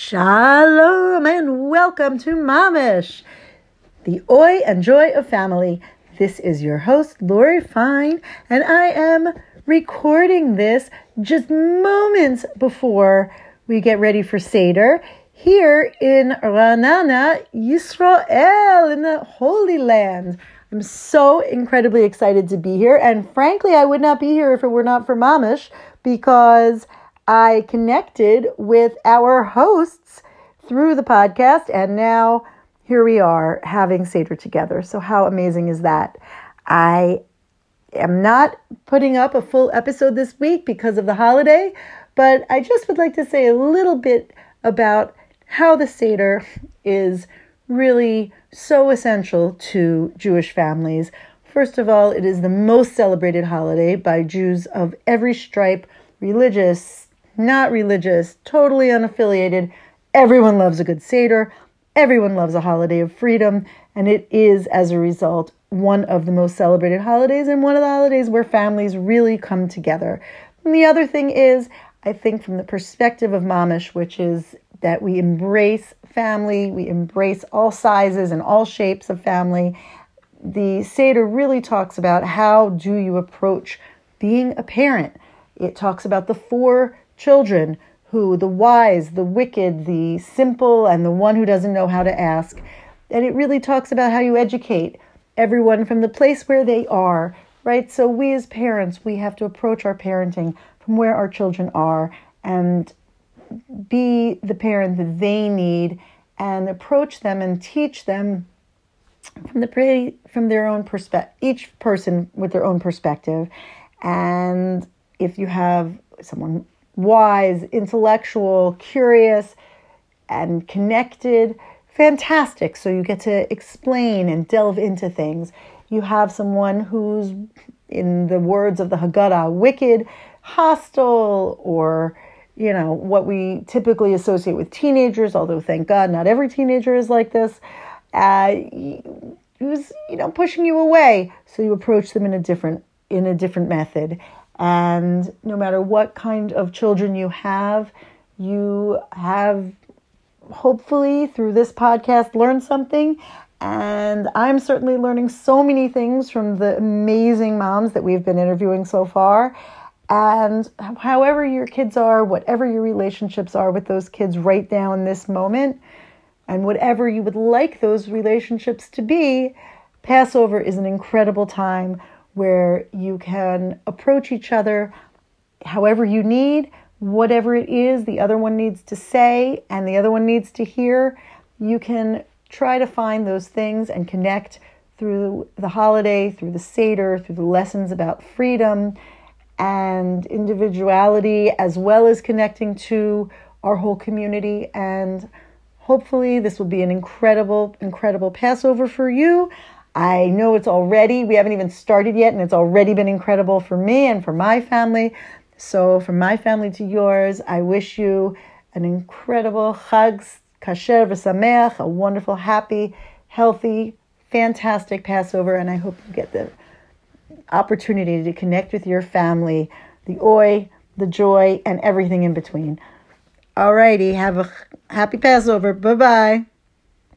Shalom and welcome to Mommash, the oi and joy of family. This is your host, Lori Fine, and I am recording this just moments before we get ready for Seder here in Ra'anana, Yisrael, in the Holy Land. I'm so incredibly excited to be here, and frankly, I would not be here if it were not for Mommash because I connected with our hosts through the podcast, and now here we are having Seder together. So, how amazing is that? I am not putting up a full episode this week because of the holiday, but I just would like to say a little bit about how the Seder is really so essential to Jewish families. First of all, it is the most celebrated holiday by Jews of every stripe, religious, not religious, totally unaffiliated. Everyone loves a good Seder. Everyone loves a holiday of freedom. And it is, as a result, one of the most celebrated holidays and one of the holidays where families really come together. And the other thing is, I think, from the perspective of Mommash, which is that we embrace family, we embrace all sizes and all shapes of family. The Seder really talks about how do you approach being a parent. It talks about the four children who the wise, the wicked, the simple, and the one who doesn't know how to ask. And it really talks about how you educate everyone from the place where they are, right? So we as parents, we have to approach our parenting from where our children are and be the parent that they need and approach them and teach them from the from their own perspective each person with their own perspective and if you have someone wise, intellectual, curious, and connected. Fantastic. So you get to explain and delve into things. You have someone who's, in the words of the Haggadah, wicked, hostile, or you know what we typically associate with teenagers. Although thank God, not every teenager is like this. Uh, who's you know pushing you away, so you approach them in a different in a different method. And no matter what kind of children you have, you have hopefully through this podcast learned something. And I'm certainly learning so many things from the amazing moms that we've been interviewing so far. And however your kids are, whatever your relationships are with those kids right now in this moment, and whatever you would like those relationships to be, Passover is an incredible time where you can approach each other however you need, whatever it is the other one needs to say and the other one needs to hear. You can try to find those things and connect through the holiday, through the Seder, through the lessons about freedom and individuality, as well as connecting to our whole community. And hopefully, this will be an incredible, incredible Passover for you. I know it's already, we haven't even started yet, and it's already been incredible for me and for my family. So, from my family to yours, I wish you an incredible Chag Kasher v'Sameach, a wonderful, happy, healthy, fantastic Passover, and I hope you get the opportunity to connect with your family, the oi, the joy, and everything in between. Alrighty, have a happy Passover. Bye bye.